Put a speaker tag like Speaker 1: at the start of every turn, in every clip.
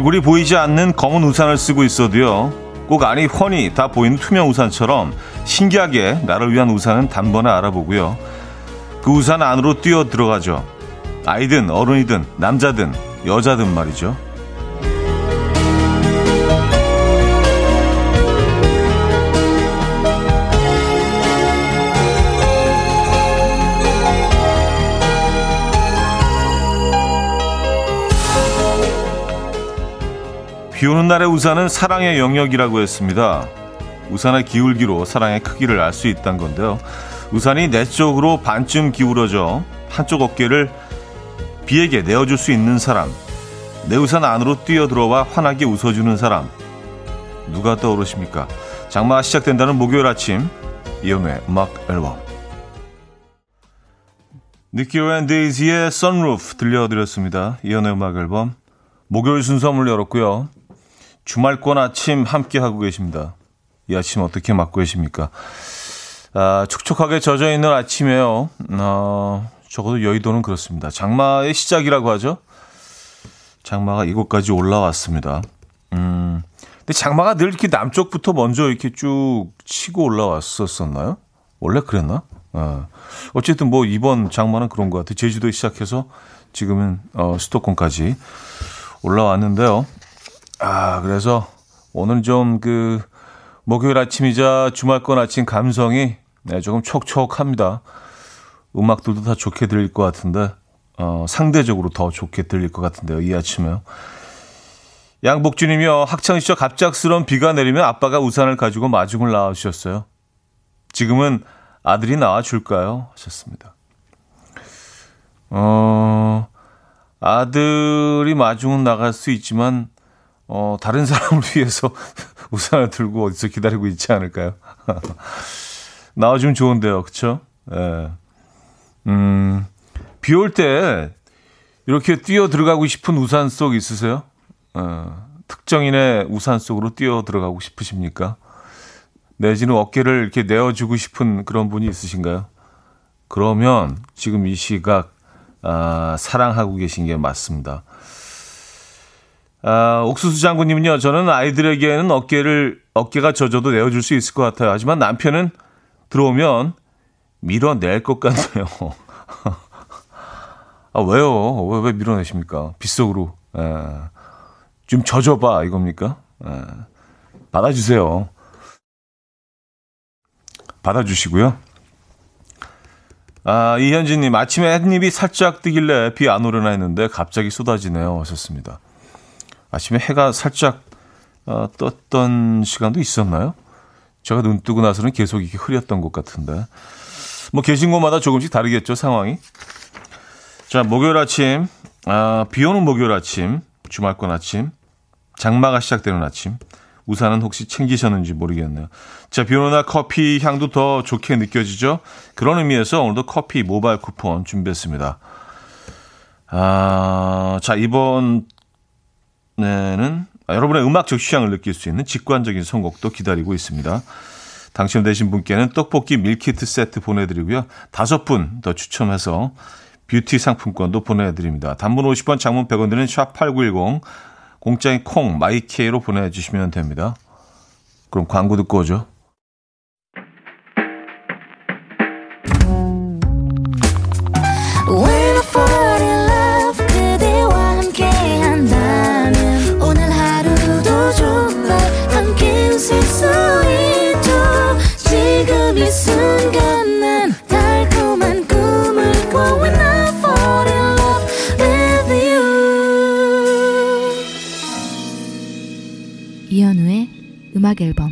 Speaker 1: 얼굴이 보이지 않는 검은 우산을 쓰고 있어도요. 꼭 안이 훤히 다 보이는 투명 우산처럼 신기하게 나를 위한 우산은 단번에 알아보고요. 그 우산 안으로 뛰어 들어가죠. 아이든 어른이든 남자든 여자든 말이죠. 비 오는 날의 우산은 사랑의 영역이라고 했습니다. 우산의 기울기로 사랑의 크기를 알 수 있다는 건데요. 우산이 내 쪽으로 반쯤 기울어져 한쪽 어깨를 비에게 내어줄 수 있는 사람. 내 우산 안으로 뛰어들어와 환하게 웃어주는 사람. 누가 떠오르십니까? 장마가 시작된다는 목요일 아침 이현우의 음악 앨범 Nicky Youre and dazy의 Sunroof 들려드렸습니다. 이현우의 음악 앨범 목요일 순서 문 열었고요. 주말권 아침 함께하고 계십니다. 이 아침 어떻게 맞고 계십니까? 아, 촉촉하게 젖어 있는 아침에요. 어, 적어도 여의도는 그렇습니다. 장마의 시작이라고 하죠. 장마가 이곳까지 올라왔습니다. 음, 근데 장마가 늘 이렇게 남쪽부터 먼저 이렇게 쭉 치고 올라왔었었나요? 원래 그랬나? 어. 어쨌든 뭐 이번 장마는 그런 것 같아요. 제주도에 시작해서 지금은 어, 수도권까지 올라왔는데요. 아, 그래서 오늘 좀 그 목요일 아침이자 주말권 아침 감성이 네, 조금 촉촉합니다. 음악들도 다 좋게 들릴 것 같은데, 어, 상대적으로 더 좋게 들릴 것 같은데요. 이 아침에요. 양복주님이요. 학창시절 갑작스러운 비가 내리면 아빠가 우산을 가지고 마중을 나와주셨어요. 지금은 아들이 나와줄까요? 하셨습니다. 어, 아들이 마중은 나갈 수 있지만, 어, 다른 사람을 위해서 우산을 들고 어디서 기다리고 있지 않을까요? 나와주면 좋은데요. 그쵸? 예. 음, 비 올 때 이렇게 뛰어 들어가고 싶은 우산 속 있으세요? 어, 특정인의 우산 속으로 뛰어 들어가고 싶으십니까? 내지는 어깨를 이렇게 내어주고 싶은 그런 분이 있으신가요? 그러면 지금 이 시각, 아, 사랑하고 계신 게 맞습니다. 아, 옥수수 장군님은요, 저는 아이들에게는 어깨를, 어깨가 젖어도 내어줄 수 있을 것 같아요. 하지만 남편은 들어오면 밀어낼 것 같네요. 아, 왜요? 왜, 왜 밀어내십니까? 빗속으로. 에, 예. 좀 젖어봐, 이겁니까? 에, 예. 받아주세요. 받아주시고요. 아, 이현진님, 아침에 햇잎이 살짝 뜨길래 비 안 오려나 했는데 갑자기 쏟아지네요. 하셨습니다. 아침에 해가 살짝 어, 떴던 시간도 있었나요? 제가 눈 뜨고 나서는 계속 이렇게 흐렸던 것 같은데. 뭐 계신 곳마다 조금씩 다르겠죠, 상황이. 자, 목요일 아침, 아, 비 오는 목요일 아침, 주말권 아침, 장마가 시작되는 아침. 우산은 혹시 챙기셨는지 모르겠네요. 자, 비 오는 날 커피 향도 더 좋게 느껴지죠? 그런 의미에서 오늘도 커피 모바일 쿠폰 준비했습니다. 아, 자, 이번 에는 여러분의 음악적 취향을 느낄 수 있는 직관적인 선곡도 기다리고 있습니다. 당첨되신 분께는 떡볶이 밀키트 세트 보내드리고요. 다섯 분 더 추첨해서 뷰티 상품권도 보내드립니다. 단문 50원, 장문 100원 드는 샵8910, 공짜인 콩, 마이케이로 보내주시면 됩니다. 그럼 광고 듣고 오죠.
Speaker 2: 음악 앨범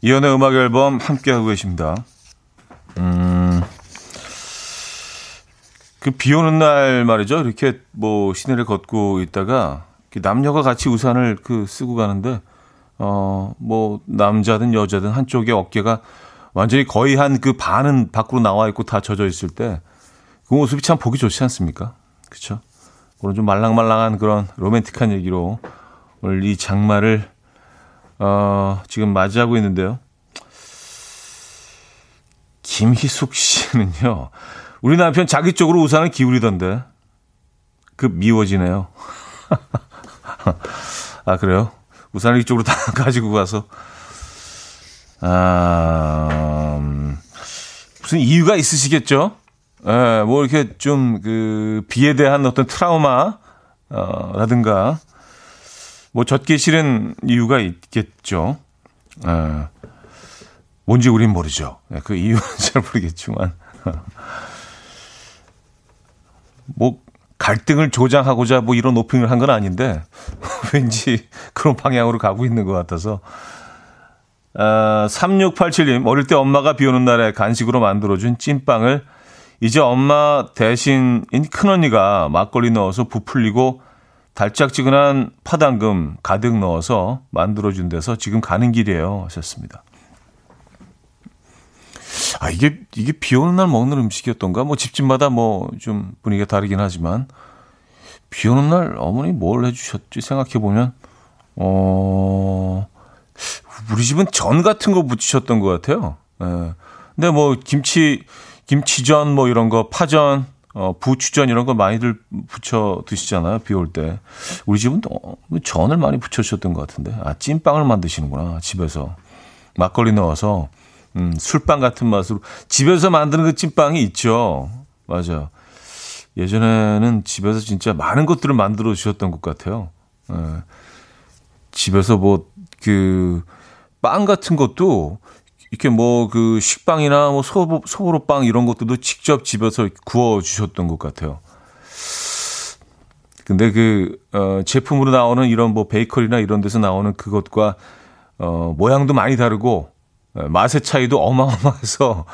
Speaker 1: 이연의 음악 앨범 함께 하고 계십니다. 음. 그 비 오는 날 말이죠. 이렇게 뭐 시내를 걷고 있다가 남녀가 같이 우산을 그 쓰고 가는데 어 뭐 남자든 여자든 한쪽에 어깨가 완전히 거의 한 그 반은 밖으로 나와 있고 다 젖어 있을 때 그 모습이 참 보기 좋지 않습니까? 그렇죠? 오늘 좀 말랑말랑한 그런 로맨틱한 얘기로 오늘 이 장마를 어, 지금 맞이하고 있는데요. 김희숙 씨는요. 우리 남편 자기 쪽으로 우산을 기울이던데. 그 미워지네요. 아, 그래요? 우산을 이쪽으로 다 가지고 가서. 아, 음, 무슨 이유가 있으시겠죠? 예, 뭐 이렇게 좀 그 비에 대한 어떤 트라우마, 어, 라든가, 뭐 젖기 싫은 이유가 있겠죠. 예. 뭔지 우린 모르죠. 예, 그 이유는 잘 모르겠지만. 뭐, 갈등을 조장하고자 뭐 이런 오핑을 한 건 아닌데, 왠지 그런 방향으로 가고 있는 것 같아서. 아, 3687님, 어릴 때 엄마가 비 오는 날에 간식으로 만들어준 찐빵을 이제 엄마 대신인 큰언니가 막걸리 넣어서 부풀리고 달짝지근한 파당금 가득 넣어서 만들어준 데서 지금 가는 길이에요. 하셨습니다. 아, 이게, 이게 비 오는 날 먹는 음식이었던가? 뭐 집집마다 뭐 좀 분위기가 다르긴 하지만, 비 오는 날 어머니 뭘 해주셨지 생각해보면, 어, 우리 집은 전 같은 거 부치셨던 것 같아요. 예. 근데 뭐 김치, 김치전 뭐 이런 거, 파전, 어, 부추전 이런 거 많이들 부쳐 드시잖아요. 비 올 때. 우리 집은 또 전을 많이 부쳐 주셨던 것 같은데. 아, 찐빵을 만드시는구나. 집에서. 막걸리 넣어서. 음, 술빵 같은 맛으로. 집에서 만드는 그 찐빵이 있죠. 맞아요. 예전에는 집에서 진짜 많은 것들을 만들어 주셨던 것 같아요. 예. 집에서 뭐, 그, 빵 같은 것도 이렇게 뭐 그 식빵이나 뭐 소, 소보로빵 이런 것들도 직접 집에서 구워 주셨던 것 같아요. 근데 그, 어, 제품으로 나오는 이런 뭐 베이커리나 이런 데서 나오는 그것과, 어, 모양도 많이 다르고, 어, 맛의 차이도 어마어마해서,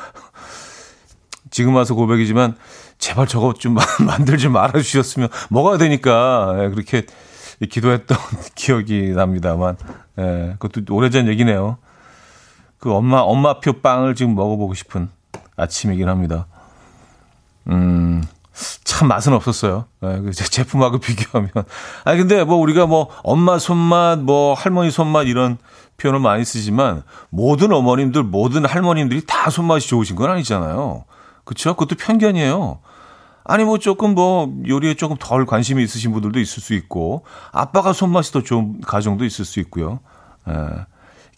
Speaker 1: 지금 와서 고백이지만, 제발 저거 좀 만들지 말아주셨으면, 뭐가 되니까, 예, 그렇게 기도했던 기억이 납니다만, 예, 그것도 오래전 얘기네요. 그 엄마, 엄마표 빵을 지금 먹어보고 싶은 아침이긴 합니다. 음, 참 맛은 없었어요. 네, 그 제품하고 비교하면. 아니, 근데 뭐 우리가 뭐 엄마 손맛, 뭐 할머니 손맛 이런 표현을 많이 쓰지만 모든 어머님들, 모든 할머님들이 다 손맛이 좋으신 건 아니잖아요. 그쵸? 그것도 편견이에요. 아니, 뭐 조금 뭐 요리에 조금 덜 관심이 있으신 분들도 있을 수 있고 아빠가 손맛이 더 좋은 가정도 있을 수 있고요. 예.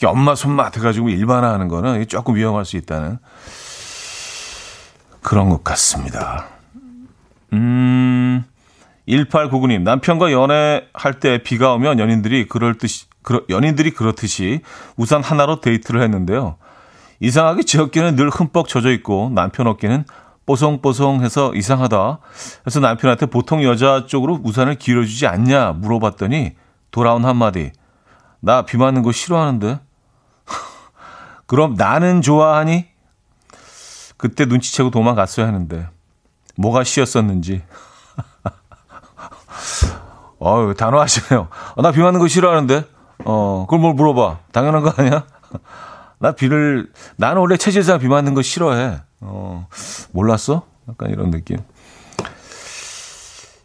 Speaker 1: 엄마 손맛 해가지고 일반화하는 거는 조금 위험할 수 있다는 그런 것 같습니다. 음, 1899님, 남편과 연애할 때 비가 오면 연인들이 그럴 듯이, 그러, 연인들이 그렇듯이 우산 하나로 데이트를 했는데요. 이상하게 제 어깨는 늘 흠뻑 젖어 있고 남편 어깨는 뽀송뽀송해서 이상하다. 그래서 남편한테 보통 여자 쪽으로 우산을 길어주지 않냐 물어봤더니 돌아온 한마디. 나 비 맞는 거 싫어하는데. 그럼 나는 좋아하니? 그때 눈치채고 도망갔어야 하는데 뭐가 쉬었었는지. 어유 단호하시네요. 어, 나비 맞는 거 싫어하는데. 어, 그걸 뭘 물어봐. 당연한 거 아니야? 나 비를, 나는 원래 체질상 비 맞는 거 싫어해. 어, 몰랐어? 약간 이런 느낌.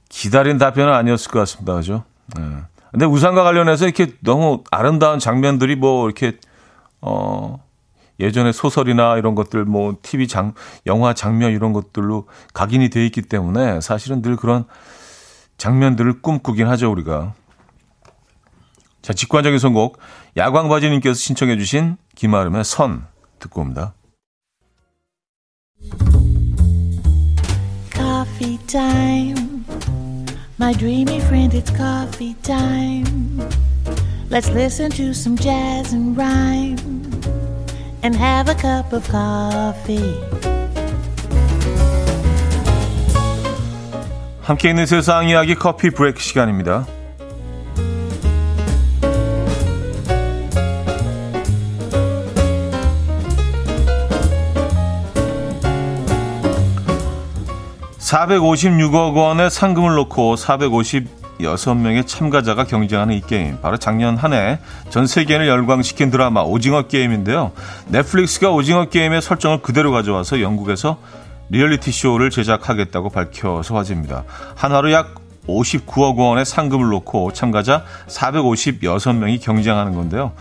Speaker 1: 기다린 답변은 아니었을 것 같습니다. 그죠? 네. 근데 우산과 관련해서 이렇게 너무 아름다운 장면들이 뭐 이렇게, 어, 예전에 소설이나 이런 것들 뭐 TV 장 영화 장면 이런 것들로 각인이 돼 있기 때문에 사실은 늘 그런 장면들을 꿈꾸긴 하죠 우리가. 자 직관적인 선곡 야광바지님께서 신청해주신 김아름의 선 듣고 옵니다. Coffee my dreamy friend, it's coffee time. Let's listen to some jazz and rhyme. And have a cup of coffee. 함께 있는 세상 이야기 커피 브레이크 시간입니다. (456억) 원의 상금을 놓고 (450) 여섯 명의 참가자가 경쟁하는 이 게임. 바로 작년 한 해 전 세계를 열광시킨 드라마 오징어 게임인데요. 넷플릭스가 오징어 게임의 설정을 그대로 가져와서 영국에서 리얼리티 쇼를 제작하겠다고 밝혀서 화제입니다. 한화로 약 59억 원의 상금을 놓고 참가자 456명이 경쟁하는 건데요.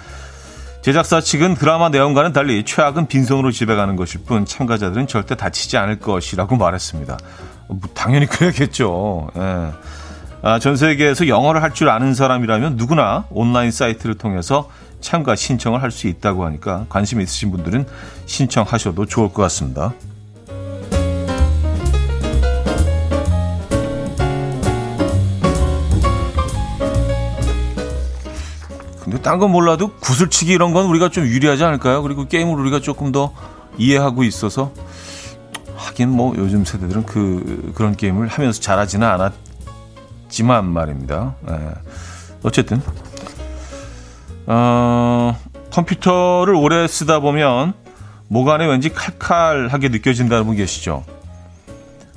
Speaker 1: 제작사 측은 드라마 내용과는 달리 최악은 빈손으로 집에 가는 것일 뿐 참가자들은 절대 다치지 않을 것이라고 말했습니다. 뭐 당연히 그래야겠죠. 예. 아, 전 세계에서 영어를 할 줄 아는 사람이라면 누구나 온라인 사이트를 통해서 참가 신청을 할 수 있다고 하니까 관심 있으신 분들은 신청하셔도 좋을 것 같습니다. 근데 딴 건 몰라도 구슬치기 이런 건 우리가 좀 유리하지 않을까요? 그리고 게임을 우리가 조금 더 이해하고 있어서 하긴 뭐 요즘 세대들은 그 그런 게임을 하면서 잘하지는 않았 지만 말입니다. 네. 어쨌든 어, 컴퓨터를 오래 쓰다 보면 목 안에 왠지 칼칼하게 느껴진다는 분 계시죠.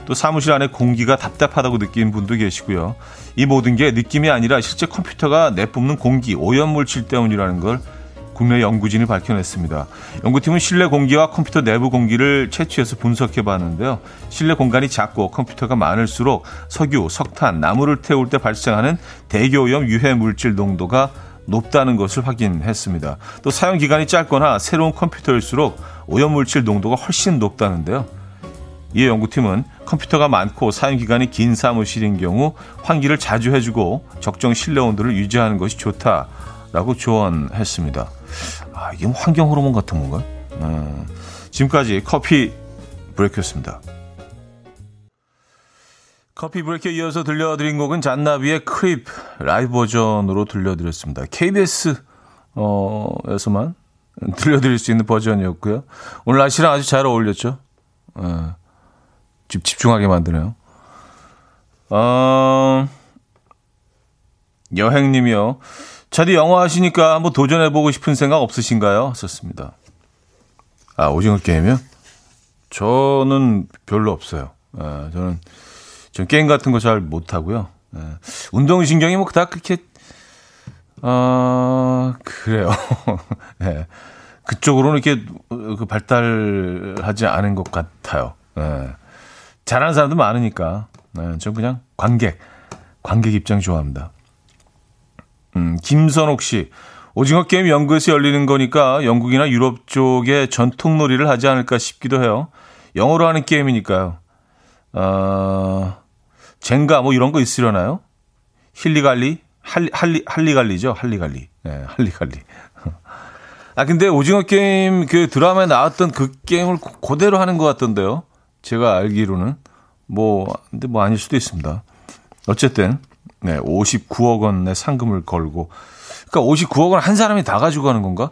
Speaker 1: 또 사무실 안에 공기가 답답하다고 느끼는 분도 계시고요. 이 모든 게 느낌이 아니라 실제 컴퓨터가 내뿜는 공기, 오염물질 때문이라는 걸 국내 연구진이 밝혀냈습니다. 연구팀은 실내 공기와 컴퓨터 내부 공기를 채취해서 분석해 봤는데요. 실내 공간이 작고 컴퓨터가 많을수록 석유, 석탄, 나무를 태울 때 발생하는 대기오염 유해 물질 농도가 높다는 것을 확인했습니다. 또 사용 기간이 짧거나 새로운 컴퓨터일수록 오염 물질 농도가 훨씬 높다는데요. 이에 연구팀은 컴퓨터가 많고 사용 기간이 긴 사무실인 경우 환기를 자주 해주고 적정 실내 온도를 유지하는 것이 좋다라고 조언했습니다. 아, 이게 뭐 환경 호르몬 같은 건가요? 음, 지금까지 커피 브레이크였습니다. 커피 브레이크에 이어서 들려드린 곡은 잔나비의 Creep 라이브 버전으로 들려드렸습니다. KBS 어, 에서만 들려드릴 수 있는 버전이었고요. 오늘 날씨랑 아주 잘 어울렸죠. 어. 집 집중하게 만드네요. 어, 여행님이요. 차디 영어 하시니까 한번 도전해보고 싶은 생각 없으신가요? 썼습니다. 아, 오징어 게임이요? 저는 별로 없어요. 아, 저는, 전 게임 같은 거 잘 못하고요. 아, 운동신경이 뭐 그닥 그렇게, 어, 그래요. 네. 그쪽으로는 이렇게 그 발달하지 않은 것 같아요. 네. 잘하는 사람도 많으니까. 네, 저 그냥 관객, 관객 입장 좋아합니다. 음, 김선옥 씨. 오징어 게임 영국에서 열리는 거니까 영국이나 유럽 쪽에 전통 놀이를 하지 않을까 싶기도 해요. 영어로 하는 게임이니까요. 어, 젠가 뭐 이런 거 있으려나요? 힐리갈리? 할리, 할리, 할리갈리죠? 할리갈리. 네, 할리갈리. 아, 근데 오징어 게임 그 드라마에 나왔던 그 게임을 그대로 하는 것 같던데요. 제가 알기로는 뭐 근데 뭐 아닐 수도 있습니다. 어쨌든 네, 59억 원의 상금을 걸고 그러니까 59억 원 한 사람이 다 가지고 가는 건가?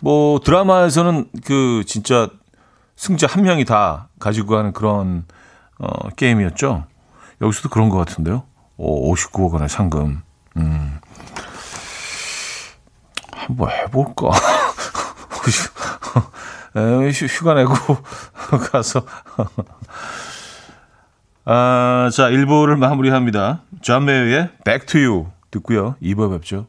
Speaker 1: 뭐 드라마에서는 그 진짜 승자 한 명이 다 가지고 가는 그런 어 게임이었죠. 여기서도 그런 것 같은데요. 오, 59억 원의 상금. 음. 한번 해볼까? 휴가 내고 가서. 아, 자, 1부를 마무리합니다. 존 메이어의 Back to You 듣고요. 2부 뵙죠.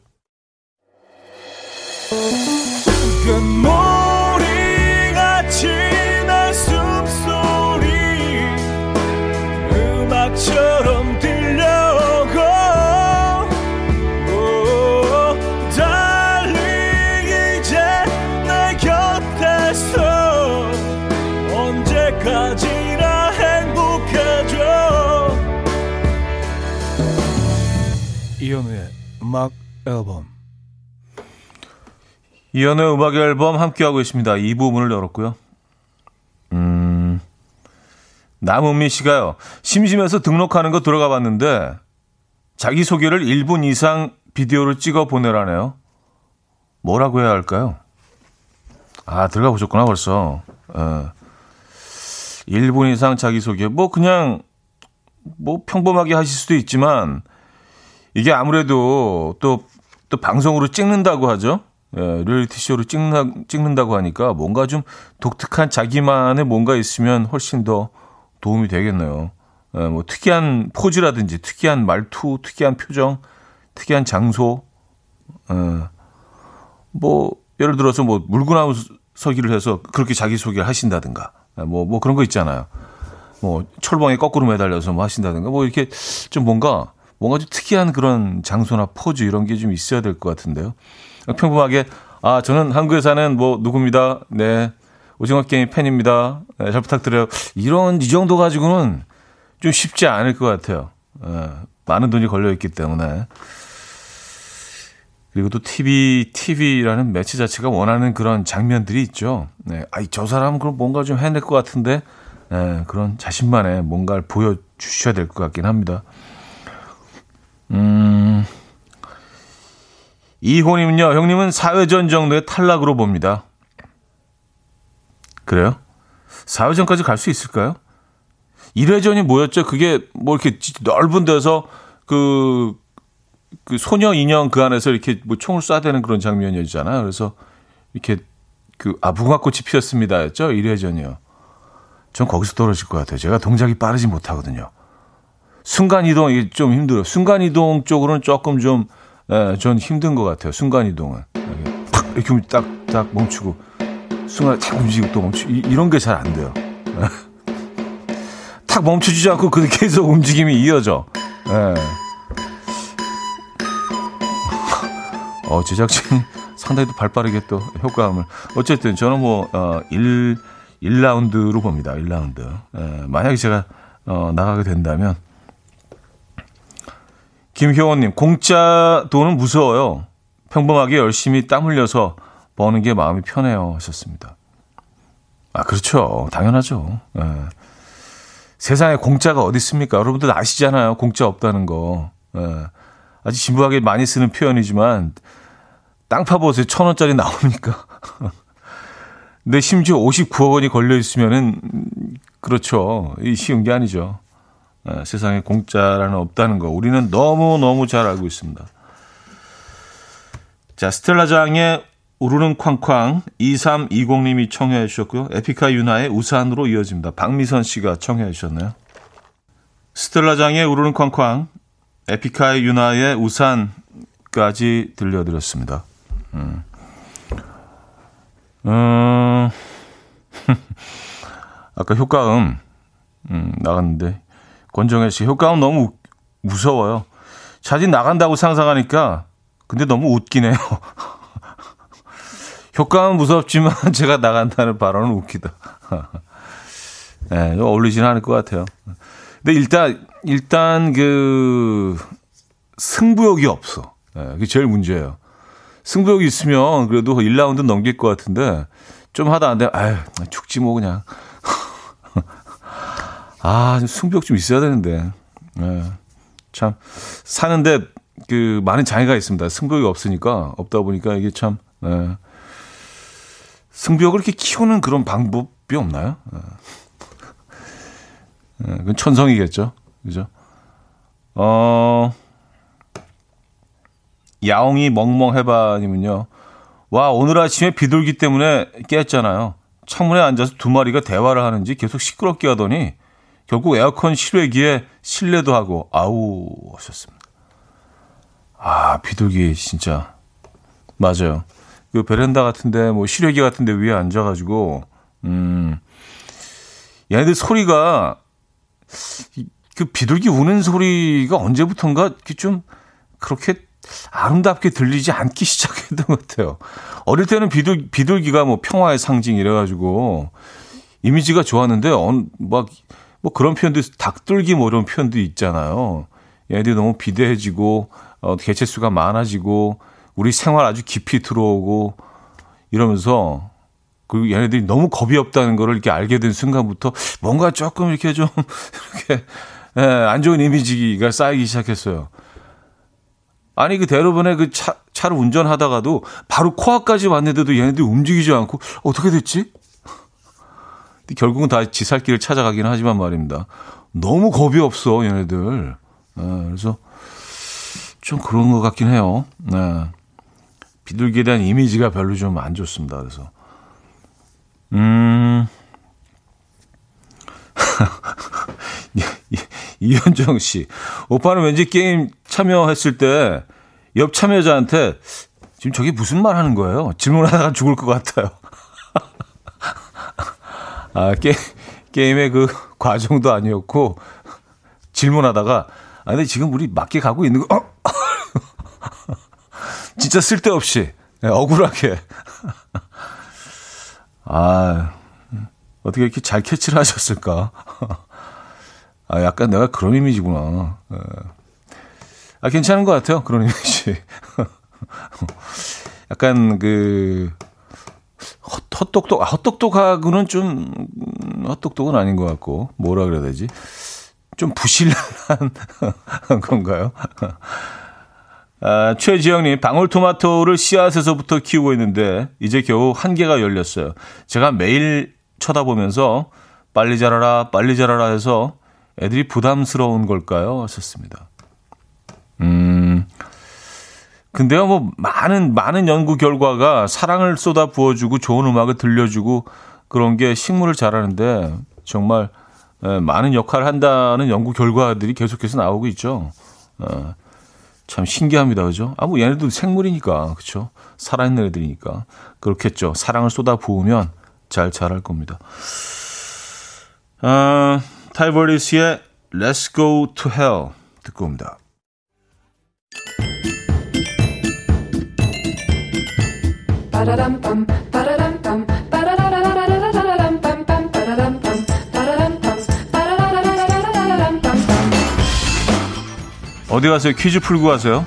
Speaker 1: 음악 앨범 이현우의 음악 앨범 함께하고 있습니다. 2부 문을 열었고요. 음, 남은미 씨가요. 심심해서 등록하는 거 들어가 봤는데 자기소개를 1분 이상 비디오를 찍어 보내라네요. 뭐라고 해야 할까요? 아, 들어가 보셨구나, 벌써. 어. 1분 이상 자기소개. 뭐, 그냥, 뭐, 평범하게 하실 수도 있지만, 이게 아무래도 또, 또 방송으로 찍는다고 하죠. 예, 리얼리티 쇼로 찍는다, 찍는다고 하니까 뭔가 좀 독특한 자기만의 뭔가 있으면 훨씬 더 도움이 되겠네요. 예, 뭐 특이한 포즈라든지 특이한 말투, 특이한 표정, 특이한 장소, 예, 뭐 예를 들어서 뭐 물구나무 서기를 해서 그렇게 자기 소개를 하신다든가, 예, 뭐, 뭐 그런 거 있잖아요. 뭐 철봉에 거꾸로 매달려서 뭐 하신다든가, 뭐 이렇게 좀 뭔가 뭔가 좀 특이한 그런 장소나 포즈 이런 게 좀 있어야 될 것 같은데요. 평범하게 아, 저는 한국에 사는 뭐 누구입니다. 네. 오징어 게임 팬입니다. 네, 잘 부탁드려요. 이런 이 정도 가지고는 좀 쉽지 않을 것 같아요. 네, 많은 돈이 걸려 있기 때문에. 그리고 또 TV, TV라는 매체 자체가 원하는 그런 장면들이 있죠. 네. 아이, 저 사람은 그럼 뭔가 좀 해낼 것 같은데, 네, 그런 자신만의 뭔가를 보여주셔야 될 것 같긴 합니다. 음, 이호님은요, 형님은 사회전 정도의 탈락으로 봅니다. 그래요? 4회전까지 갈 수 있을까요? 1회전이 뭐였죠? 그게 뭐 이렇게 넓은 데서 그, 그 소녀 인형 그 안에서 이렇게 뭐 총을 쏴대는 그런 장면이었잖아요. 그래서 이렇게 그, 아, 무궁화꽃이 피었습니다. 였죠? 1회전이요. 전 거기서 떨어질 것 같아요. 제가 동작이 빠르지 못하거든요. 순간이동이 좀 힘들어요. 순간이동 쪽으로는 조금 좀, 예, 전 힘든 것 같아요. 순간이동은. 탁, 이렇게 딱, 딱 멈추고. 순간 탁 움직이고 또 멈추 이, 이런 게 잘 안 돼요. 탁 멈춰주지 않고 그 계속 움직임이 이어져. 예. 어, 제작진이 상당히 또 발빠르게 또 효과음을. 어쨌든 저는 뭐, 어, 1, 1라운드로 봅니다. 1라운드. 예, 만약에 제가, 어, 나가게 된다면. 김효원님, 공짜 돈은 무서워요. 평범하게 열심히 땀 흘려서 버는 게 마음이 편해요. 하셨습니다. 아, 그렇죠. 당연하죠. 예. 세상에 공짜가 어디 있습니까? 여러분들 아시잖아요. 공짜 없다는 거. 예. 아주 진부하게 많이 쓰는 표현이지만 땅 파보세요. 천 원짜리 나옵니까? 근데 심지어 59억 원이 걸려 있으면은 그렇죠. 이 쉬운 게 아니죠. 예, 세상에 공짜라는 없다는 거 우리는 너무 너무 잘 알고 있습니다. 자, 스텔라장의 우르는 쾅쾅 2320님이 청해 주셨고요. 에피카 유나의 우산으로 이어집니다. 박미선 씨가 청해 주셨네요. 스텔라장의 우르는 쾅쾅 에피카의 유나의 우산까지 들려드렸습니다. 음. 음. 아까 효과음 음, 나갔는데 권정혜 씨 효과음 너무 무서워요. 자진 나간다고 상상하니까 근데 너무 웃기네요. 효과는 무섭지만 제가 나간다는 발언은 웃기다. 네, 어울리지는 않을 것 같아요. 근데 일단, 일단 그, 승부욕이 없어. 네, 그게 제일 문제예요. 승부욕이 있으면 그래도 1라운드 넘길 것 같은데, 좀 하다 안 되면, 아유, 죽지 뭐, 그냥. 아, 승부욕 좀 있어야 되는데. 네, 참, 사는데 그, 많은 장애가 있습니다. 승부욕이 없으니까, 없다 보니까 이게 참, 네. 승부욕을 이렇게 키우는 그런 방법이 없나요? 예. 예, 그건 천성이겠죠. 그죠? 어, 야옹이 멍멍해봐님은요. 와, 오늘 아침에 비둘기 때문에 깼잖아요. 창문에 앉아서 두 마리가 대화를 하는지 계속 시끄럽게 하더니 결국 에어컨 실외기에 실내도 하고 아우 하셨습니다. 아, 비둘기 진짜 맞아요. 그 베란다 같은데 뭐 실외기 같은데 위에 앉아가지고 음 얘네들 소리가 그 비둘기 우는 소리가 언제부턴가 좀 그렇게 아름답게 들리지 않기 시작했던 것 같아요. 어릴 때는 비둘, 비둘기가 뭐 평화의 상징 이래가지고 이미지가 좋았는데, 막, 뭐 그런 표현도, 닭들기 뭐 이런 표현도 있잖아요. 얘네들이 너무 비대해지고, 어, 개체수가 많아지고, 우리 생활 아주 깊이 들어오고 이러면서 그 얘네들이 너무 겁이 없다는 거를 이렇게 알게 된 순간부터 뭔가 조금 이렇게 좀 이렇게 예, 안 좋은 이미지가 쌓이기 시작했어요. 아니 그 대로변에 그 차, 차를 운전하다가도 바로 코앞까지 왔는데도 얘네들이 움직이지 않고 어떻게 됐지? 결국은 다 지살길을 찾아가긴 하지만 말입니다. 너무 겁이 없어 얘네들. 네, 그래서 좀 그런 것 같긴 해요. 네. 비둘기에 대한 이미지가 별로 좀 안 좋습니다. 그래서 음 이현정 씨 오빠는 왠지 게임 참여했을 때 옆 참여자한테 지금 저게 무슨 말 하는 거예요? 질문하다가 죽을 것 같아요. 아, 게, 게임의 그 과정도 아니었고, 질문하다가, 아, 근데 지금 우리 맞게 가고 있는 거, 어? 진짜 쓸데없이 네, 억울하게. 아, 어떻게 이렇게 잘 캐치를 하셨을까? 아, 약간 내가 그런 이미지구나. 네. 아, 괜찮은 것 같아요. 그런 이미지. 약간 그, 헛, 헛똑똑, 아, 헛똑똑하고는 좀, 헛똑똑은 아닌 것 같고, 뭐라 그래야 되지? 좀 부실한 건가요? 아, 최지영님, 방울토마토를 씨앗에서부터 키우고 있는데, 이제 겨우 한 개가 열렸어요. 제가 매일 쳐다보면서, 빨리 자라라, 빨리 자라라 해서 애들이 부담스러운 걸까요? 하셨습니다. 음, 근데요, 뭐, 많은, 많은 연구 결과가 사랑을 쏟아 부어주고 좋은 음악을 들려주고 그런 게 식물을 자라는데 정말 예, 많은 역할을 한다는 연구 결과들이 계속해서 나오고 있죠. 어, 참 신기합니다. 그죠? 아, 뭐 얘네도 생물이니까. 그쵸? 살아있는 애들이니까. 그렇겠죠. 사랑을 쏟아 부으면 잘 자랄 겁니다. 아, 타이버리스의 Let's Go to Hell 듣고 옵니다. 어디 가세요? 퀴즈 풀고 가세요?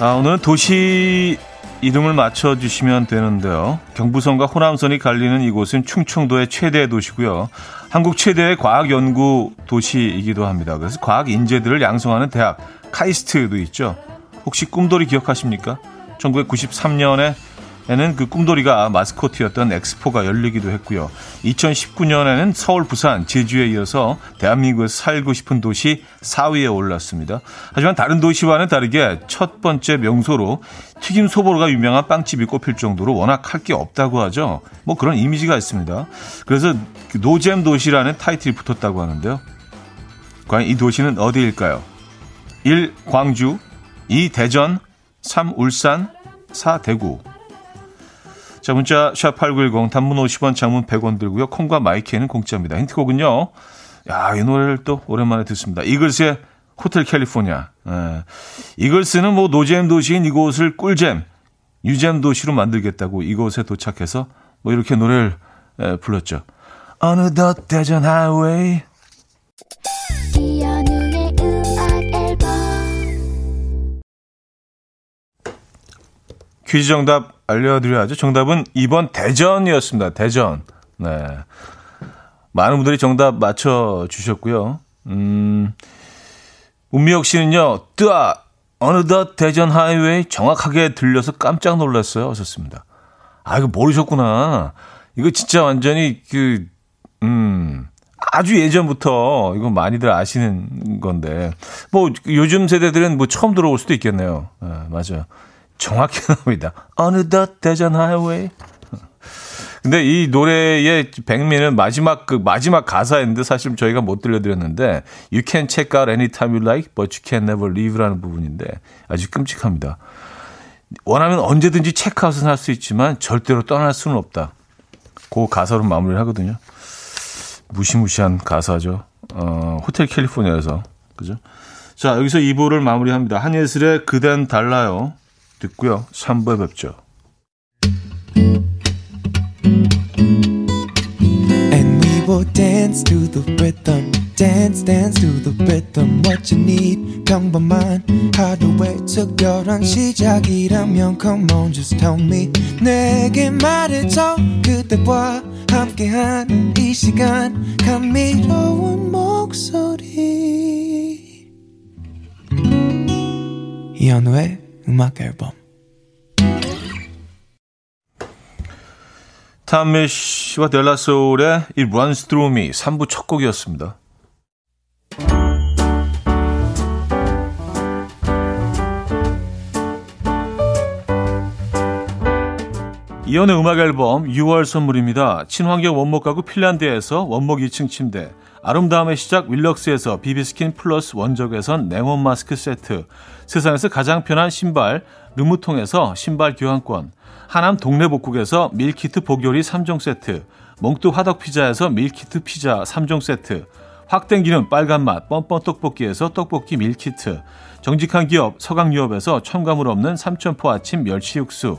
Speaker 1: 아, 오늘 도시 이름을 맞춰주시면 되는데요. 경부선과 호남선이 갈리는 이곳은 충청도의 최대 도시고요. 한국 최대의 과학 연구 도시이기도 합니다. 그래서 과학 인재들을 양성하는 대학 카이스트도 있죠. 혹시 꿈돌이 기억하십니까? 1993년에 에는 그 꿈돌이가 마스코트였던 엑스포가 열리기도 했고요. 2019년에는 서울, 부산, 제주에 이어서 대한민국에서 살고 싶은 도시 4위에 올랐습니다. 하지만 다른 도시와는 다르게 첫 번째 명소로 튀김 소보로가 유명한 빵집이 꼽힐 정도로 워낙 할 게 없다고 하죠. 뭐 그런 이미지가 있습니다. 그래서 그 노잼 도시라는 타이틀이 붙었다고 하는데요. 과연 이 도시는 어디일까요? 1. 광주 2. 대전 3. 울산 4. 대구 자, 문자 샵8910 단문 50원, 장문 100원 들고요. 콩과 마이키에는 공짜입니다. 힌트곡은요. 야, 이 노래를 또 오랜만에 듣습니다. 이글스의 호텔 캘리포니아. 예. 이글스는 뭐 노잼 도시인 이곳을 꿀잼, 유잼 도시로 만들겠다고 이곳에 도착해서 뭐 이렇게 노래를 예, 불렀죠. 어느덧 대전 하이웨이 퀴즈 정답 알려드려야죠. 정답은 2번 대전이었습니다. 대전. 네. 많은 분들이 정답 맞춰주셨고요. 음, 운미혁 씨는요, 뜨아, 어느덧 대전 하이웨이 정확하게 들려서 깜짝 놀랐어요. 하셨습니다. 아, 이거 모르셨구나. 이거 진짜 완전히 그, 음, 아주 예전부터 이거 많이들 아시는 건데, 뭐 요즘 세대들은 뭐 처음 들어올 수도 있겠네요. 네, 맞아요. 정확히 나옵니다. 어느덧 대전 하이웨이. 근데 이 노래의 백미는 마지막 그 마지막 가사인데 사실 저희가 못 들려드렸는데 You can check out anytime you like, but you can never leave라는 부분인데 아주 끔찍합니다. 원하면 언제든지 체크아웃은 할 수 있지만 절대로 떠날 수는 없다. 그 가사로 마무리를 하거든요. 무시무시한 가사죠. 어, 호텔 캘리포니아에서 그죠? 자 여기서 2부를 마무리합니다. 한예슬의 그댄 달라요. 듣고요. 3부에 뵙죠. Dance to the rhythm. dance dance to the rhythm what you need 평범한 하루의 특별한 시작이라면 come on just tell me 내게 말해줘 그대와 함께한 이 시간 감미로운 목소리 이현우의 음악 앨범 탐미쉬와 델라 소울의 It Runs Through Me 3부 첫 곡이었습니다. 이연의 음악 앨범 6월 선물입니다. 친환경 원목 가구 핀란드에서 원목 2층 침대 아름다움의 시작 윌럭스에서 비비스킨 플러스 원적외선 냉온 마스크 세트 세상에서 가장 편한 신발 르무통에서 신발 교환권 하남 동네복국에서 밀키트 복요리 3종 세트 몽뚜 화덕피자에서 밀키트 피자 3종 세트 확 땡기는 빨간 맛 뻔뻔 떡볶이에서 떡볶이 밀키트 정직한 기업 서강유업에서 첨가물 없는 삼천포 아침 멸치 육수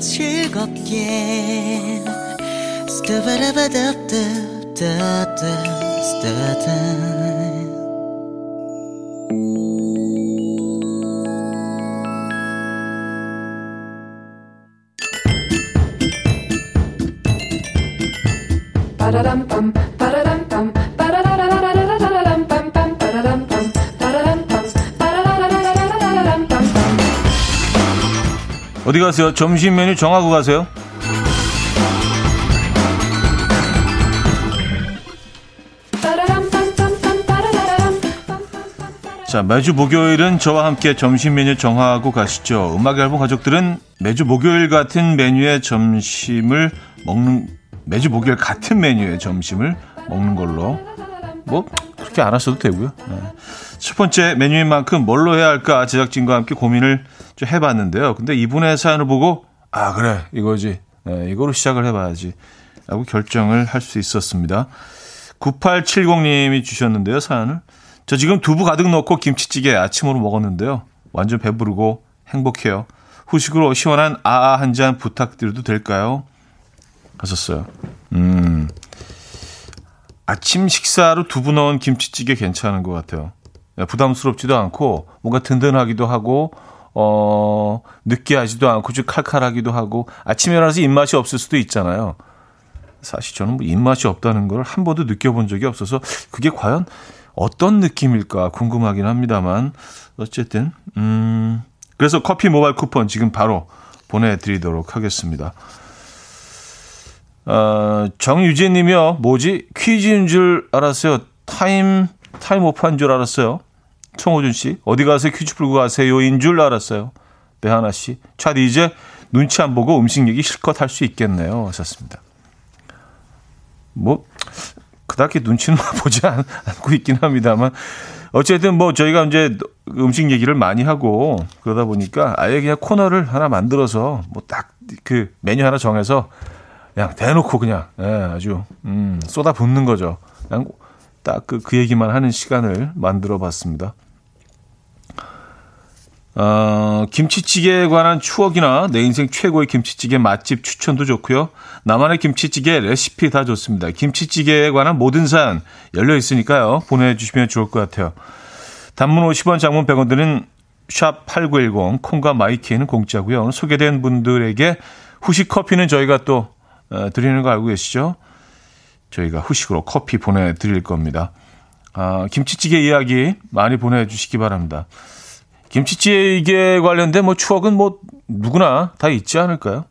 Speaker 1: 즐겁게. 스타바라바답답 da da da da 어디 가세요? 점심 메뉴 정하고 가세요. 자, 매주 목요일은 저와 함께 점심 메뉴 정하고 가시죠. 음악 앨범 가족들은 매주 목요일 같은 메뉴의 점심을 먹는, 매주 목요일 같은 메뉴의 점심을 먹는 걸로. 뭐, 그렇게 안 하셔도 되고요. 네. 첫 번째 메뉴인 만큼 뭘로 해야 할까 제작진과 함께 고민을 좀 해봤는데요. 근데 이분의 사연을 보고, 아, 그래, 이거지. 네, 이거로 시작을 해봐야지. 라고 결정을 할 수 있었습니다. 9870님이 주셨는데요, 사연을. 저 지금 두부 가득 넣고 김치찌개 아침으로 먹었는데요. 완전 배부르고 행복해요. 후식으로 시원한 아아 한 잔 부탁드려도 될까요? 하셨어요. 음. 아침 식사로 두부 넣은 김치찌개 괜찮은 것 같아요. 네, 부담스럽지도 않고 뭔가 든든하기도 하고 어 느끼하지도 않고 좀 칼칼하기도 하고 아침에 일어나서 입맛이 없을 수도 있잖아요. 사실 저는 뭐 입맛이 없다는 걸 한 번도 느껴본 적이 없어서 그게 과연 어떤 느낌일까 궁금하긴 합니다만 어쨌든 음 그래서 커피 모바일 쿠폰 지금 바로 보내드리도록 하겠습니다. 어, 정유진 님이요. 뭐지? 퀴즈인 줄 알았어요. 타임, 타임 오프한 줄 알았어요. 송호준 씨. 어디 가서 퀴즈 풀고 가세요인 줄 알았어요. 배하나 씨. 차디 이제 눈치 안 보고 음식 얘기 실컷 할 수 있겠네요. 하셨습니다. 뭐, 그닥히 눈치는 보지 않, 고 있긴 합니다만 어쨌든 뭐 저희가 이제 음식 얘기를 많이 하고 그러다 보니까 아예 그냥 코너를 하나 만들어서 뭐 딱 그 메뉴 하나 정해서 그냥 대놓고 그냥 예, 아주 음, 쏟아 붓는 거죠. 그냥 딱 그 그 얘기만 하는 시간을 만들어 봤습니다. 어, 김치찌개에 관한 추억이나 내 인생 최고의 김치찌개 맛집 추천도 좋고요. 나만의 김치찌개 레시피 다 좋습니다. 김치찌개에 관한 모든 사연 열려 있으니까요. 보내주시면 좋을 것 같아요. 단문 50원, 장문 100원 드는 샵8910 콩과 마이케이는 공짜고요. 소개된 분들에게 후식 커피는 저희가 또 어, 드리는 거 알고 계시죠? 저희가 후식으로 커피 보내드릴 겁니다. 아, 김치찌개 이야기 많이 보내주시기 바랍니다. 김치찌개 관련된 뭐 추억은 뭐 누구나 다 있지 않을까요?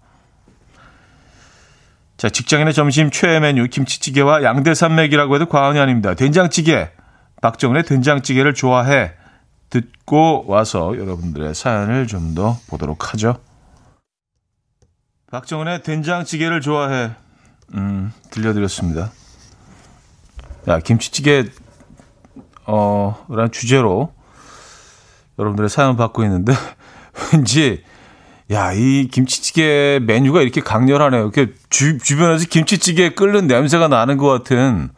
Speaker 1: 자, 직장인의 점심 최애 메뉴 김치찌개와 양대산맥이라고 해도 과언이 아닙니다. 된장찌개. 박정은의 된장찌개를 좋아해 듣고 와서 여러분들의 사연을 좀 더 보도록 하죠. 박정은의 된장찌개를 좋아해 음, 들려드렸습니다. 야, 김치찌개 어, 란 주제로 여러분들의 사연 받고 있는데 왠지 야, 이 김치찌개 메뉴가 이렇게 강렬하네요. 이렇게 주, 주변에서 김치찌개 끓는 냄새가 나는 것 같은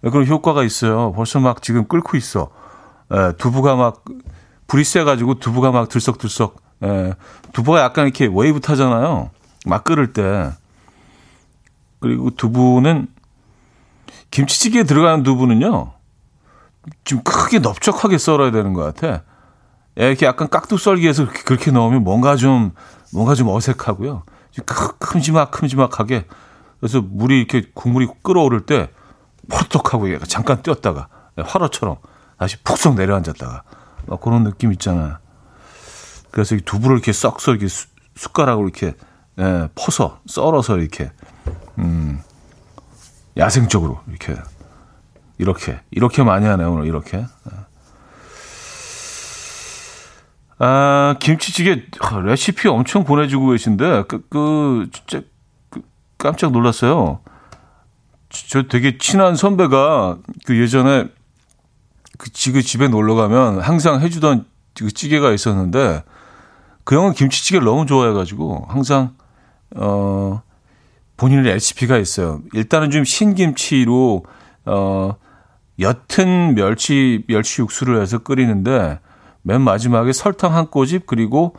Speaker 1: 그런 효과가 있어요. 벌써 막 지금 끓고 있어. 예, 두부가 막 불이 세가지고 두부가 막 들썩들썩. 예, 두부가 약간 이렇게 웨이브 타잖아요. 막 끓을 때. 그리고 두부는 김치찌개에 들어가는 두부는요. 좀 크게 넓적하게 썰어야 되는 것 같아. 예, 이렇게 약간 깍둑썰기해서 그렇게 넣으면 뭔가 좀 뭔가 좀 어색하고요. 큼지막 큼지막하게 그래서 물이 이렇게 국물이 끓어오를 때 포떡하고 잠깐 뛰었다가 예, 화로처럼 다시 푹쏙 내려앉았다가 막 그런 느낌 있잖아요. 그래서 이 두부를 이렇게 썩서 이렇게 수, 숟가락으로 이렇게 예, 퍼서 썰어서 이렇게 음, 야생적으로 이렇게 이렇게 이렇게 많이 하네요 오늘 이렇게. 예. 아 김치찌개 레시피 엄청 보내주고 계신데 그, 그 진짜 그, 깜짝 놀랐어요. 저 되게 친한 선배가 그 예전에 그 지그 집에 놀러 가면 항상 해주던 그 찌개가 있었는데 그 형은 김치찌개를 너무 좋아해가지고 항상 어 본인의 레시피가 있어요. 일단은 좀 신김치로 어 옅은 멸치 멸치 육수를 해서 끓이는데 맨 마지막에 설탕 한 꼬집 그리고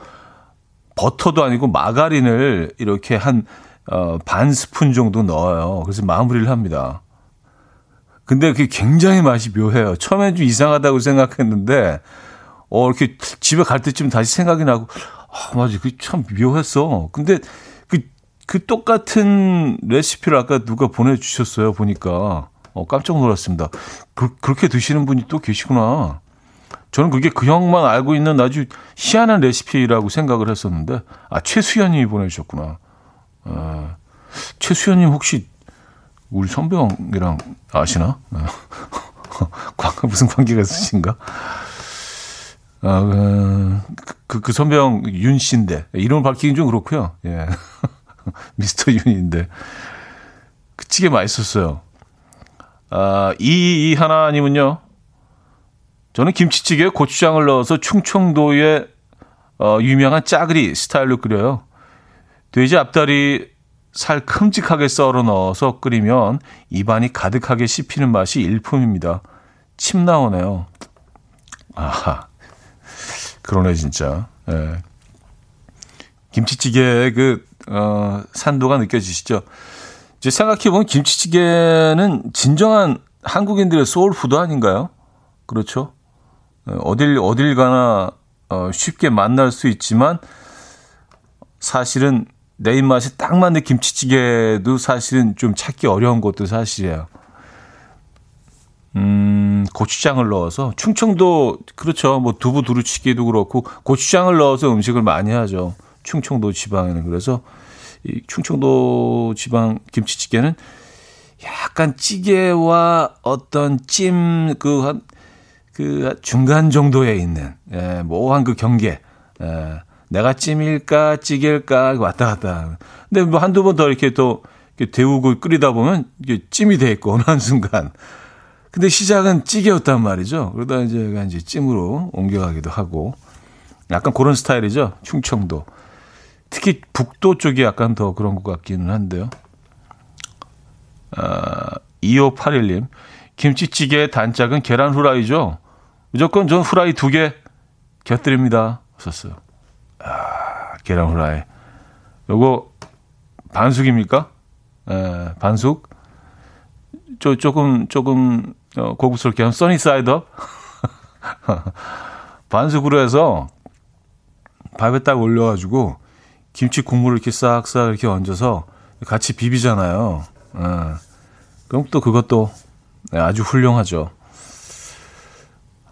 Speaker 1: 버터도 아니고 마가린을 이렇게 한 어, 반 스푼 정도 넣어요. 그래서 마무리를 합니다. 근데 그게 굉장히 맛이 묘해요. 처음엔 좀 이상하다고 생각했는데, 어, 이렇게 집에 갈 때쯤 다시 생각이 나고, 아, 맞아. 그게 참 묘했어. 근데 그, 그 똑같은 레시피를 아까 누가 보내주셨어요. 보니까. 어, 깜짝 놀랐습니다. 그, 그렇게 드시는 분이 또 계시구나. 저는 그게 그 형만 알고 있는 아주 희한한 레시피라고 생각을 했었는데, 아, 최수연님이 보내주셨구나. 아, 최수연님 혹시 우리 선배형이랑 아시나? 관계 무슨 관계가 있으신가? 아, 그, 그, 그 선배형 윤 씨인데 이름을 밝히긴 좀 그렇고요. 예, 미스터 윤인데 그 찌개 맛있었어요. 아, 이, 이 하나님은요. 저는 김치찌개에 고추장을 넣어서 충청도의 어, 유명한 짜글이 스타일로 끓여요. 돼지 앞다리 살 큼직하게 썰어 넣어서 끓이면 입안이 가득하게 씹히는 맛이 일품입니다. 침 나오네요. 아하. 그러네, 진짜. 예. 김치찌개의 그, 어, 산도가 느껴지시죠? 이제 생각해보면 김치찌개는 진정한 한국인들의 soul food 아닌가요? 그렇죠? 예, 어딜, 어딜 가나, 어, 쉽게 만날 수 있지만, 사실은 내 입맛에 딱 맞는 김치찌개도 사실은 좀 찾기 어려운 것도 사실이에요. 음, 고추장을 넣어서 충청도 그렇죠. 뭐 두부 두루치기도 그렇고 고추장을 넣어서 음식을 많이 하죠. 충청도 지방에는 그래서 이 충청도 지방 김치찌개는 약간 찌개와 어떤 찜 그 한 그그 중간 정도에 있는 예, 모호한 그 경계. 예, 내가 찜일까 찌개일까 왔다 갔다. 근데 뭐 한두 번 더 이렇게 또 이렇게 데우고 끓이다 보면 이게 찜이 돼 있고 어느 한 순간. 근데 시작은 찌개였단 말이죠. 그러다 이제 이제 찜으로 옮겨가기도 하고. 약간 그런 스타일이죠. 충청도. 특히 북도 쪽이 약간 더 그런 것 같기는 한데요. 아, 2581님. 김치찌개의 단짝은 계란 후라이죠. 무조건 전 후라이 두 개 곁들입니다. 썼어요. 아, 계란 후라이. 요거 반숙입니까? 에, 예, 반숙? 저 조금 조금 어, 고급스럽게 하면 써니사이더 반숙으로 해서 밥에 딱 올려가지고 김치 국물을 이렇게 싹싹 이렇게 얹어서 같이 비비잖아요. 에, 예. 그럼 또 그것도 아주 훌륭하죠.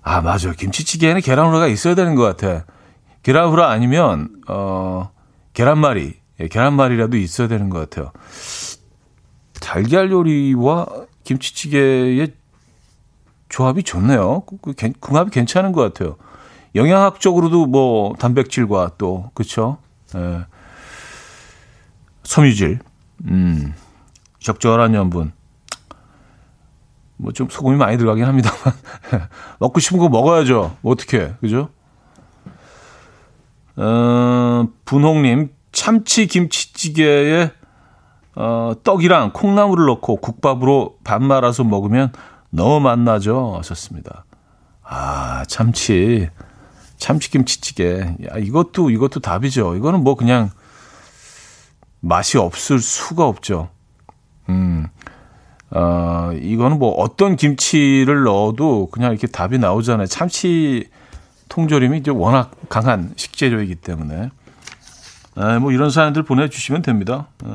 Speaker 1: 아 맞아 김치찌개에는 계란 후라이가 있어야 되는 것 같아. 계란 후라 아니면 어 계란말이, 예, 계란말이라도 있어야 되는 것 같아요. 달걀 요리와 김치찌개의 조합이 좋네요. 그, 그 궁합이 괜찮은 것 같아요. 영양학적으로도 뭐 단백질과 또 그렇죠. 예. 섬유질, 음, 적절한 염분. 뭐 좀 소금이 많이 들어가긴 합니다만 먹고 싶은 거 먹어야죠. 뭐 어떻게 그죠? 어, 분홍님, 참치 김치찌개에 어, 떡이랑 콩나물을 넣고 국밥으로 밥 말아서 먹으면 너무 맛나죠. 하셨습니다. 아, 참치. 참치 김치찌개. 야, 이것도, 이것도 답이죠. 이거는 뭐 그냥 맛이 없을 수가 없죠. 음. 어, 이거는 뭐 어떤 김치를 넣어도 그냥 이렇게 답이 나오잖아요. 참치 통조림이 이제 워낙 강한 식재료이기 때문에. 에, 뭐 이런 사연들 보내주시면 됩니다. 에.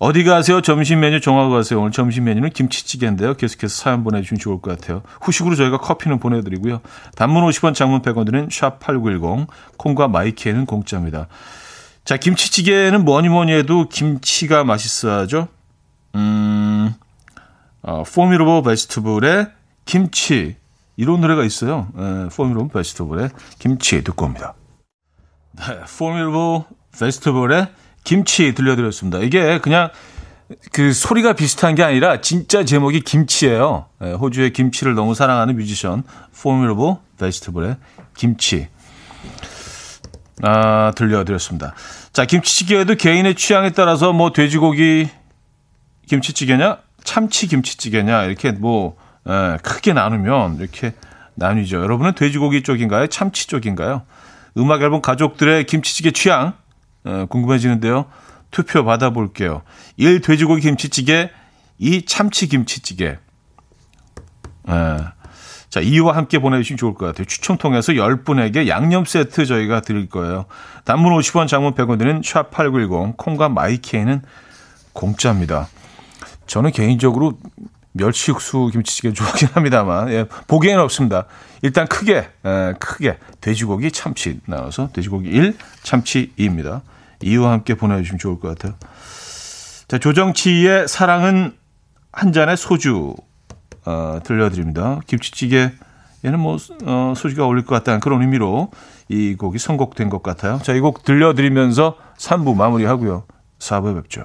Speaker 1: 어디 가세요? 점심 메뉴 정하고 가세요. 오늘 점심 메뉴는 김치찌개인데요. 계속해서 사연 보내주시면 좋을 것 같아요. 후식으로 저희가 커피는 보내드리고요. 단문 50원, 장문 100원 드는 샵8910, 콩과 마이케이는 공짜입니다. 자, 김치찌개는 뭐니 뭐니 해도 김치가 맛있어야죠. 음, 어, Formidable Vegetable의 김치. 이런 노래가 있어요. 에, Formidable Vegetable의 김치 듣고 옵니다. 네, Formidable Vegetable의 김치 들려드렸습니다. 이게 그냥 그 소리가 비슷한 게 아니라 진짜 제목이 김치예요. 예, 호주의 김치를 너무 사랑하는 뮤지션 Formidable Vegetable의 김치 아, 들려드렸습니다. 자 김치찌개에도 개인의 취향에 따라서 뭐 돼지고기 김치찌개냐 참치 김치찌개냐 이렇게 뭐 에, 예, 크게 나누면 이렇게 나뉘죠. 여러분은 돼지고기 쪽인가요? 참치 쪽인가요? 음악 앨범 가족들의 김치찌개 취향 어, 궁금해지는데요. 투표 받아볼게요. 1. 돼지고기 김치찌개 2. 참치 김치찌개 예. 자, 이유와 함께 보내주시면 좋을 것 같아요. 추첨 통해서 10분에게 양념 세트 저희가 드릴 거예요. 단문 50원, 장문 100원 드는 샵8910, 콩과 마이케이는 공짜입니다. 저는 개인적으로 멸치육수 김치찌개 좋아하긴 합니다만, 예, 보기에는 없습니다. 일단 크게, 예, 크게 돼지고기 참치 나와서 돼지고기 1, 참치 2입니다. 이유와 함께 보내주시면 좋을 것 같아요. 자, 조정치의 사랑은 한 잔의 소주 어, 들려드립니다. 김치찌개에는 뭐 어, 소주가 어울릴 것 같다는 그런 의미로 이 곡이 선곡된 것 같아요. 자, 이 곡 들려드리면서 3부 마무리하고요. 4부에 뵙죠.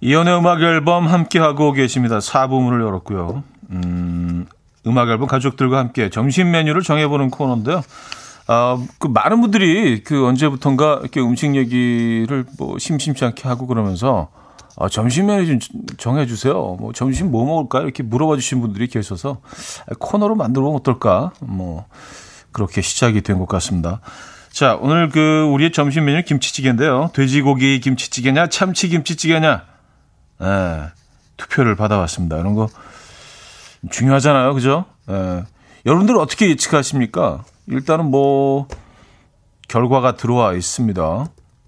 Speaker 1: 이연의 음악 앨범 함께하고 계십니다. 4부문을 열었고요. 음, 음악 앨범 가족들과 함께 점심 메뉴를 정해보는 코너인데요. 어, 그 많은 분들이 그 언제부턴가 이렇게 음식 얘기를 뭐 심심치 않게 하고 그러면서 아, 점심 메뉴 좀 정해주세요. 뭐 점심 뭐 먹을까 이렇게 물어봐 주신 분들이 계셔서 코너로 만들어보면 어떨까. 뭐 그렇게 시작이 된 것 같습니다. 자, 오늘 그 우리의 점심 메뉴 김치찌개인데요. 돼지고기 김치찌개냐, 참치 김치찌개냐. 예, 투표를 받아왔습니다. 이런 거 중요하잖아요, 그죠? 예. 여러분들 어떻게 예측하십니까? 일단은 뭐 결과가 들어와 있습니다.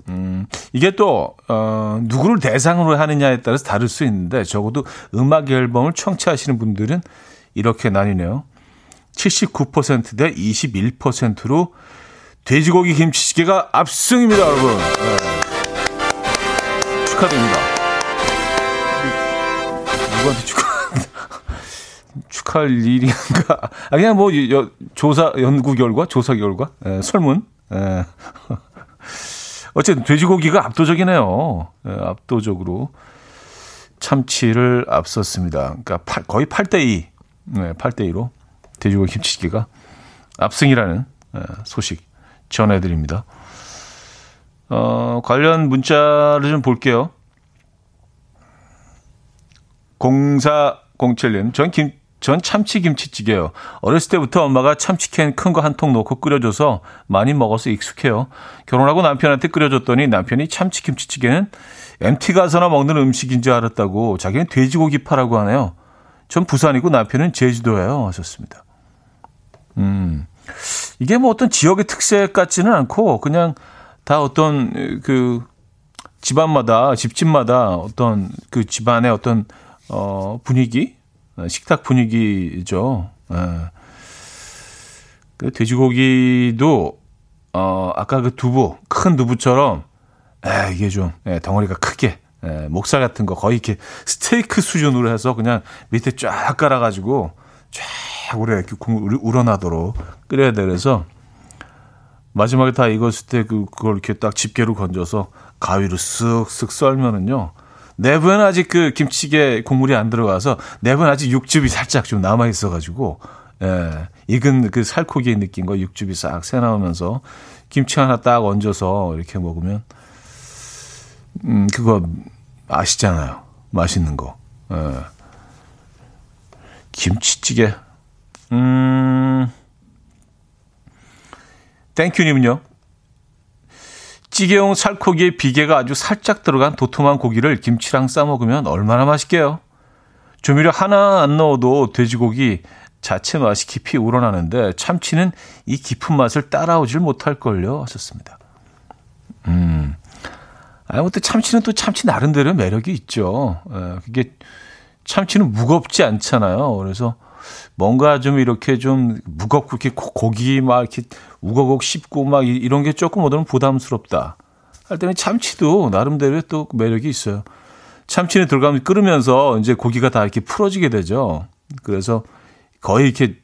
Speaker 1: 음, 이게 또, 어, 누구를 대상으로 하느냐에 따라서 다를 수 있는데, 적어도 음악 앨범을 청취하시는 분들은 이렇게 나뉘네요. 79%대 21%로 돼지고기 김치찌개가 압승입니다, 여러분. 네. 축하드립니다. 누구한테 축하? 축하할 일인가? 아, 그냥 뭐, 여, 조사, 연구 결과, 조사 결과, 에, 설문. 에. 어쨌든 돼지고기가 압도적이네요. 에, 압도적으로 참치를 앞섰습니다. 그러니까 8, 거의 8대 2, 네, 8대 2로 돼지고기 김치찌개가 압승이라는 에, 소식 전해드립니다. 어, 관련 문자를 좀 볼게요. 0407님, 전 김, 전 참치 김치찌개요. 어렸을 때부터 엄마가 참치캔 큰 거 한 통 넣고 끓여줘서 많이 먹어서 익숙해요. 결혼하고 남편한테 끓여줬더니 남편이 참치 김치찌개는 MT 가서나 먹는 음식인 줄 알았다고 자기는 돼지고기 파라고 하네요. 전 부산이고 남편은 제주도예요. 하셨습니다. 음, 이게 뭐 어떤 지역의 특색 같지는 않고 그냥 다 어떤 그 집안마다 집집마다 어떤 그 집안의 어떤 어 분위기 어, 식탁 분위기죠. 예. 그 돼지고기도 어 아까 그 두부 큰 두부처럼 에 이게 좀 예, 덩어리가 크게 예, 목살 같은 거 거의 이렇게 스테이크 수준으로 해서 그냥 밑에 쫙 깔아가지고 쫙 오래 이렇게 국물 우러나도록 끓여야 돼. 그래서 마지막에 다 익었을 때 그, 그걸 이렇게 딱 집게로 건져서 가위로 쓱쓱 썰면은요. 내부에는 아직 그 김치찌개 국물이 안 들어가서 내부는 아직 육즙이 살짝 좀 남아 있어가지고 예, 익은 그 살코기의 느낌과 육즙이 싹 새 나오면서 김치 하나 딱 얹어서 이렇게 먹으면 음 그거 아시잖아요. 맛있는 거. 예. 김치찌개. 음. 땡큐님은요. 찌개용 살코기에 비계가 아주 살짝 들어간 도톰한 고기를 김치랑 싸 먹으면 얼마나 맛있게요. 조미료 하나 안 넣어도 돼지고기 자체 맛이 깊이 우러나는데 참치는 이 깊은 맛을 따라오질 못할걸요. 하셨습니다. 음. 뭐또 참치는 또 참치 나름대로 매력이 있죠. 에, 예, 그게 참치는 무겁지 않잖아요. 그래서 뭔가 좀 이렇게 좀 무겁고 이렇게 고기 막 이렇게 우거곡 씹고 막 이런 게 조금 오더는 부담스럽다. 할 때는 참치도 나름대로 또 매력이 있어요. 참치는 들어가면 끓으면서 이제 고기가 다 이렇게 풀어지게 되죠. 그래서 거의 이렇게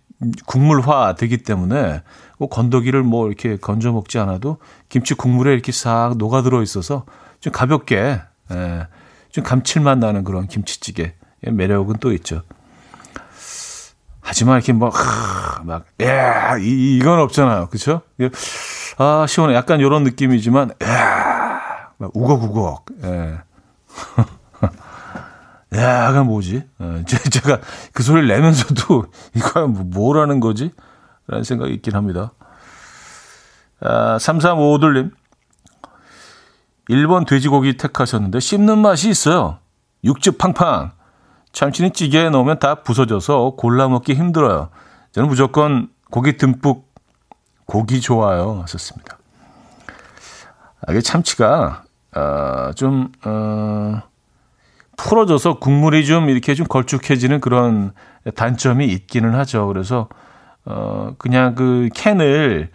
Speaker 1: 국물화 되기 때문에 뭐 건더기를 뭐 이렇게 건져 먹지 않아도 김치 국물에 이렇게 싹 녹아 들어 있어서 좀 가볍게 예, 좀 감칠맛 나는 그런 김치찌개 매력은 또 있죠. 하지만 이렇게 뭐, 이, 이건 없잖아요. 그쵸? 아, 시원해. 약간 이런 느낌이지만, 야, 막 우걱우걱. 예. 야, 약간 뭐지? 예, 제가 그 소리를 내면서도 이거 뭐, 뭐라는 거지? 라는 생각이 있긴 합니다. 아, 3355돌님. 1번 돼지고기 택하셨는데 씹는 맛이 있어요. 육즙 팡팡. 참치는 찌개에 넣으면 다 부서져서 골라 먹기 힘들어요. 저는 무조건 고기 듬뿍 고기 좋아요. 하셨습니다. 아, 이게 참치가 어, 좀 어, 풀어져서 국물이 좀 이렇게 좀 걸쭉해지는 그런 단점이 있기는 하죠. 그래서 어, 그냥 그 캔을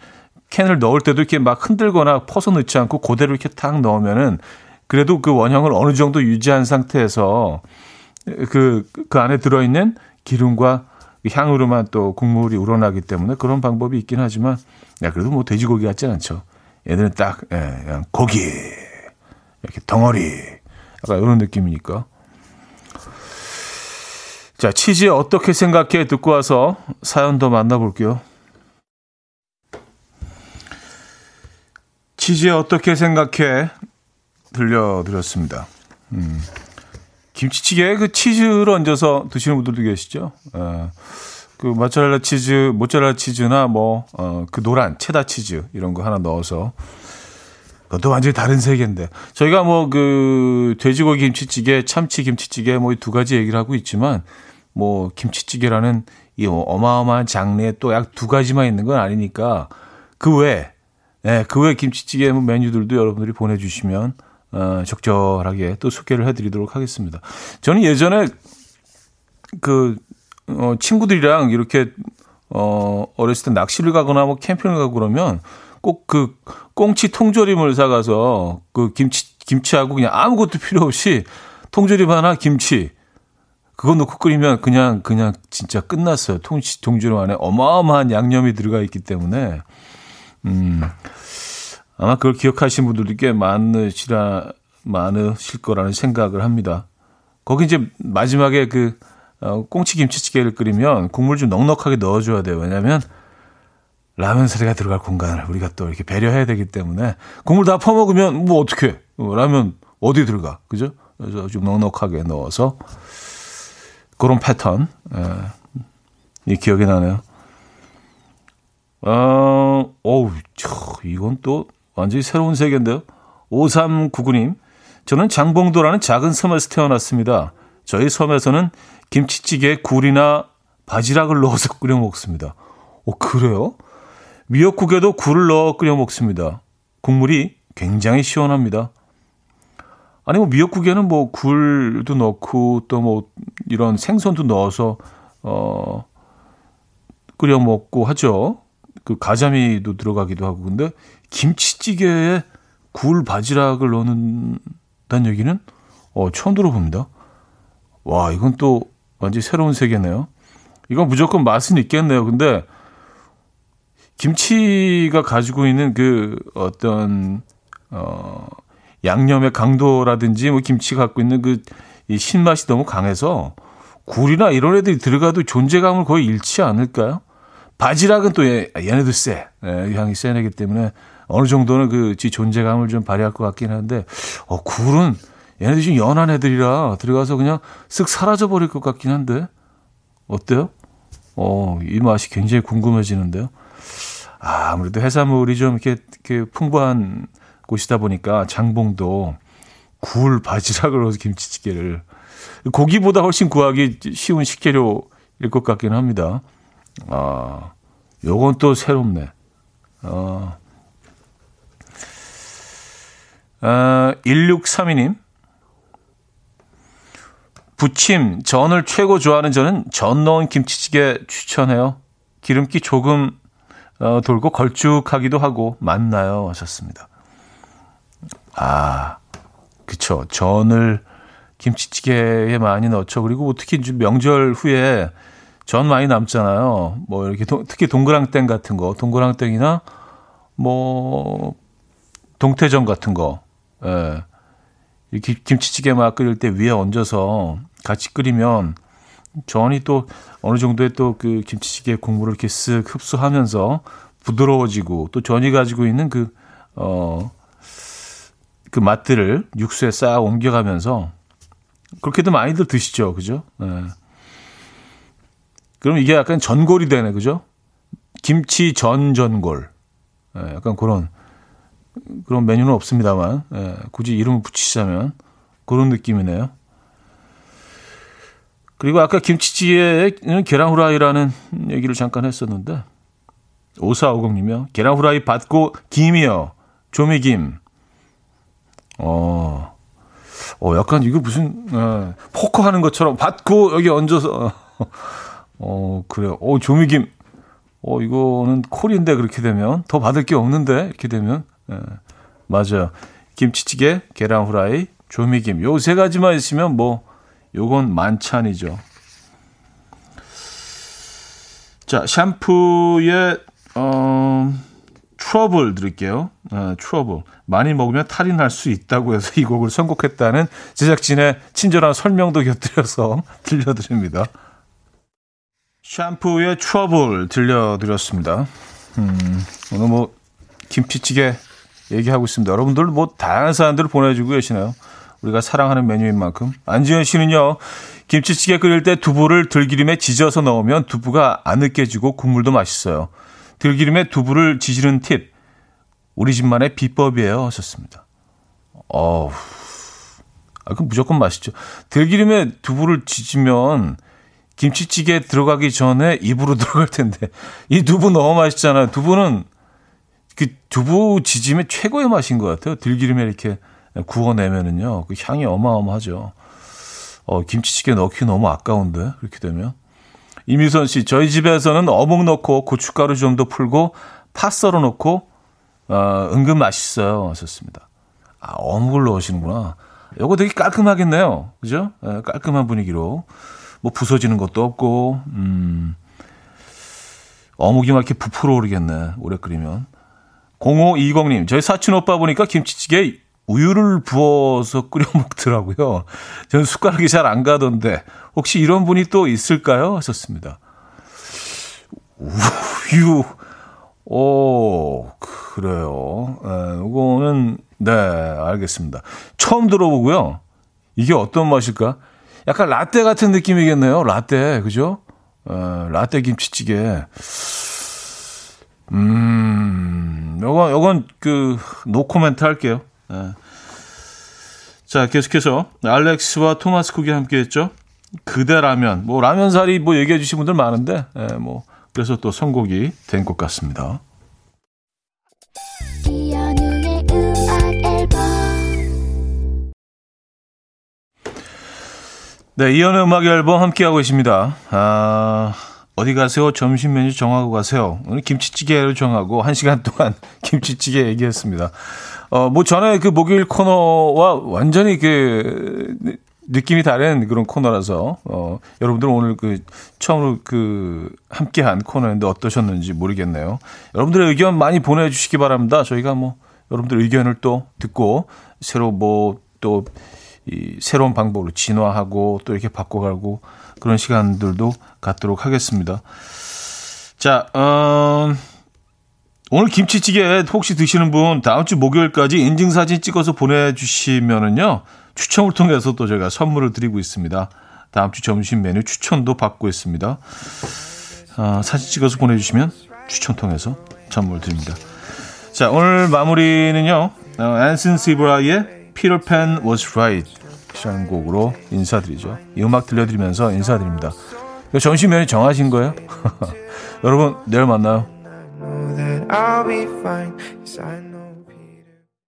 Speaker 1: 캔을 넣을 때도 이렇게 막 흔들거나 퍼서 넣지 않고 그대로 이렇게 탁 넣으면은 그래도 그 원형을 어느 정도 유지한 상태에서 그, 그 안에 들어있는 기름과 향으로만 또 국물이 우러나기 때문에 그런 방법이 있긴 하지만, 야, 그래도 뭐 돼지고기 같지 않죠. 얘들은 딱, 예, 그냥 고기, 이렇게 덩어리, 약간 이런 느낌이니까. 자, 치즈 어떻게 생각해? 듣고 와서 사연 더 만나볼게요. 치즈 어떻게 생각해? 들려드렸습니다. 음. 김치찌개에 그 치즈를 얹어서 드시는 분들도 계시죠. 어, 그 모짜렐라 치즈, 모짜렐라 치즈나 뭐, 어, 그 노란 체다 치즈 이런 거 하나 넣어서 그것도 완전히 다른 세계인데. 저희가 뭐 그 돼지고기 김치찌개, 참치 김치찌개 뭐 이 두 가지 얘기를 하고 있지만 뭐 김치찌개라는 이 어마어마한 장르에 또 약 두 가지만 있는 건 아니니까 그 외에, 네, 그외 김치찌개 메뉴들도 여러분들이 보내주시면 어, 적절하게 또 소개를 해드리도록 하겠습니다. 저는 예전에 그 어, 친구들이랑 이렇게 어, 어렸을 때 낚시를 가거나 뭐 캠핑을 가고 그러면 꼭 그 꽁치 통조림을 사가서 그 김치 김치하고 그냥 아무것도 필요 없이 통조림 하나 김치 그거 넣고 끓이면 그냥 그냥 진짜 끝났어요. 통치 통조림 안에 어마어마한 양념이 들어가 있기 때문에 음. 아마 그걸 기억하시는 분들도 꽤 많으시라, 많으실 거라는 생각을 합니다. 거기 이제 마지막에 그, 어, 꽁치 김치찌개를 끓이면 국물 좀 넉넉하게 넣어줘야 돼요. 왜냐면 라면 사리가 들어갈 공간을 우리가 또 이렇게 배려해야 되기 때문에 국물 다 퍼먹으면 뭐 어떻게 어, 라면 어디 들어가 그죠? 그래서 좀 넉넉하게 넣어서 그런 패턴 예, 이 기억이 나네요. 어, 어우, 이건 또 완전히 새로운 세계인데요. 5399님, 저는 장봉도라는 작은 섬에서 태어났습니다. 저희 섬에서는 김치찌개에 굴이나 바지락을 넣어서 끓여 먹습니다. 오, 그래요? 미역국에도 굴을 넣어 끓여 먹습니다. 국물이 굉장히 시원합니다. 아니, 뭐, 미역국에는 뭐, 굴도 넣고, 또 뭐, 이런 생선도 넣어서, 어, 끓여 먹고 하죠. 그 가자미도 들어가기도 하고. 근데 김치찌개에 굴 바지락을 넣는다는 얘기는 어, 처음 들어봅니다. 와, 이건 또 완전히 새로운 세계네요. 이건 무조건 맛은 있겠네요. 근데 김치가 가지고 있는 그 어떤 어 양념의 강도라든지 뭐 김치 갖고 있는 그 이 신맛이 너무 강해서 굴이나 이런 애들이 들어가도 존재감을 거의 잃지 않을까요? 바지락은 또 얘, 얘네도 세. 예, 향이 세네기 때문에 어느 정도는 그 지 존재감을 좀 발휘할 것 같긴 한데 어 굴은 얘네들이 좀 연한 애들이라 들어가서 그냥 쓱 사라져 버릴 것 같긴 한데 어때요? 어, 이 맛이 굉장히 궁금해지는데요. 아, 아무래도 해산물이 좀 이렇게, 이렇게 풍부한 곳이다 보니까 장봉도 굴 넣어서 김치찌개를 고기보다 훨씬 구하기 쉬운 식재료일 것 같긴 합니다. 아, 요건 또 새롭네. 아, 아 1632님. 부침, 전을 최고 좋아하는 저는 전 넣은 김치찌개 추천해요. 기름기 조금 어, 돌고 걸쭉하기도 하고 맞나요? 하셨습니다. 아, 그쵸. 전을 김치찌개에 많이 넣죠. 그리고 특히 명절 후에 전 많이 남잖아요. 뭐 이렇게 도, 특히 동그랑땡 같은 거, 동그랑땡이나 뭐 동태전 같은 거. 예. 이렇게 김치찌개 막 끓일 때 위에 얹어서 같이 끓이면 전이 또 어느 정도의 또 그 김치찌개 국물을 이렇게 쓱 흡수하면서 부드러워지고 또 전이 가지고 있는 그, 어, 그 맛들을 육수에 싹 옮겨가면서 그렇게도 많이들 드시죠. 그죠? 네. 그럼 이게 약간 전골이 되네. 그죠? 김치 전 전골. 네, 약간 그런, 그런 메뉴는 없습니다만, 네, 굳이 이름을 붙이자면 그런 느낌이네요. 그리고 아까 김치찌개에는 계란 후라이라는 얘기를 잠깐 했었는데, 오사오공님이요. 계란 후라이 받고 김이요. 조미김. 어, 어, 약간 이거 무슨, 어, 포커 하는 것처럼 받고 여기 얹어서. 어, 그래요. 어, 조미김. 어, 이거는 콜인데 그렇게 되면. 더 받을 게 없는데 이렇게 되면. 예, 맞아요. 김치찌개, 계란 후라이, 조미김. 요 세 가지만 있으면 뭐, 요건 만찬이죠. 자, 샴푸의 어, 트러블 드릴게요. 어, 트러블. 많이 먹으면 탈이 날 수 있다고 해서 이 곡을 선곡했다는 제작진의 친절한 설명도 곁들여서 들려드립니다. 샴푸의 트러블 들려드렸습니다. 음, 오늘 뭐 김치찌개 얘기하고 있습니다. 여러분들 뭐 다양한 사연들을 보내주고 계시나요? 우리가 사랑하는 메뉴인 만큼. 안지현 씨는요, 김치찌개 끓일 때 두부를 들기름에 지져서 넣으면 두부가 안 느껴지고 국물도 맛있어요. 들기름에 두부를 지지는 팁. 우리 집만의 비법이에요. 하셨습니다. 어우. 아, 그럼 무조건 맛있죠. 들기름에 두부를 지지면 김치찌개 들어가기 전에 입으로 들어갈 텐데. 이 두부 너무 맛있잖아요. 두부는 그 두부 지짐의 최고의 맛인 것 같아요. 들기름에 이렇게 구워내면은요. 그 향이 어마어마하죠. 어, 김치찌개 넣기 너무 아까운데, 그렇게 되면. 이미선 씨, 저희 집에서는 어묵 넣고 고춧가루 좀 더 풀고 파 썰어 넣고 어, 은근 맛있어요. 하셨습니다. 아, 어묵을 넣으시는구나. 요거 되게 깔끔하겠네요. 그죠? 네, 깔끔한 분위기로. 뭐 부서지는 것도 없고, 음, 어묵이 막 이렇게 부풀어 오르겠네. 오래 끓이면. 0520님, 저희 사촌 오빠 보니까 김치찌개 우유를 부어서 끓여 먹더라고요. 저는 숟가락이 잘 안 가던데 혹시 이런 분이 또 있을까요? 하셨습니다. 우유, 오 그래요. 에, 이거는 네 알겠습니다. 처음 들어보고요. 이게 어떤 맛일까? 약간 라떼 같은 느낌이겠네요. 라떼 그죠? 에, 라떼 김치찌개. 음, 요건, 요건, 그, 노코멘트 할게요. 네. 자, 계속해서 알렉스와 토마스 쿡이 함께 했죠. 그대 라면. 뭐 라면살이 뭐 얘기해 주신 분들 많은데 예, 뭐 그래서 또 선곡이 된 것 같습니다. 네, 이연의 음악 앨범 함께하고 계십니다. 아, 어디 가세요? 점심 메뉴 정하고 가세요. 오늘 김치찌개를 정하고 한 시간 동안 김치찌개 얘기했습니다. 어, 뭐 전에 그 목요일 코너와 완전히 그 느낌이 다른 그런 코너라서 어, 여러분들 오늘 그 처음으로 그 함께한 코너인데 어떠셨는지 모르겠네요. 여러분들의 의견 많이 보내주시기 바랍니다. 저희가 뭐 여러분들 의견을 또 듣고 새로 뭐 또 이 새로운 방법으로 진화하고 또 이렇게 바꿔가고 그런 시간들도 갖도록 하겠습니다. 자, 음, 오늘 김치찌개 혹시 드시는 분 다음 주 목요일까지 인증사진 찍어서 보내주시면은요. 추첨을 통해서 또 저희가 선물을 드리고 있습니다. 다음 주 점심 메뉴 추천도 받고 있습니다. 어, 사진 찍어서 보내주시면 추천 통해서 선물 드립니다. 자, 오늘 마무리는요. 어, 앤슨 시브라의 Peter Pan Was Right 시라는 곡으로 인사드리죠. 이 음악 들려드리면서 인사드립니다. 점심 메뉴 정하신 거예요? 여러분, 내일 만나요.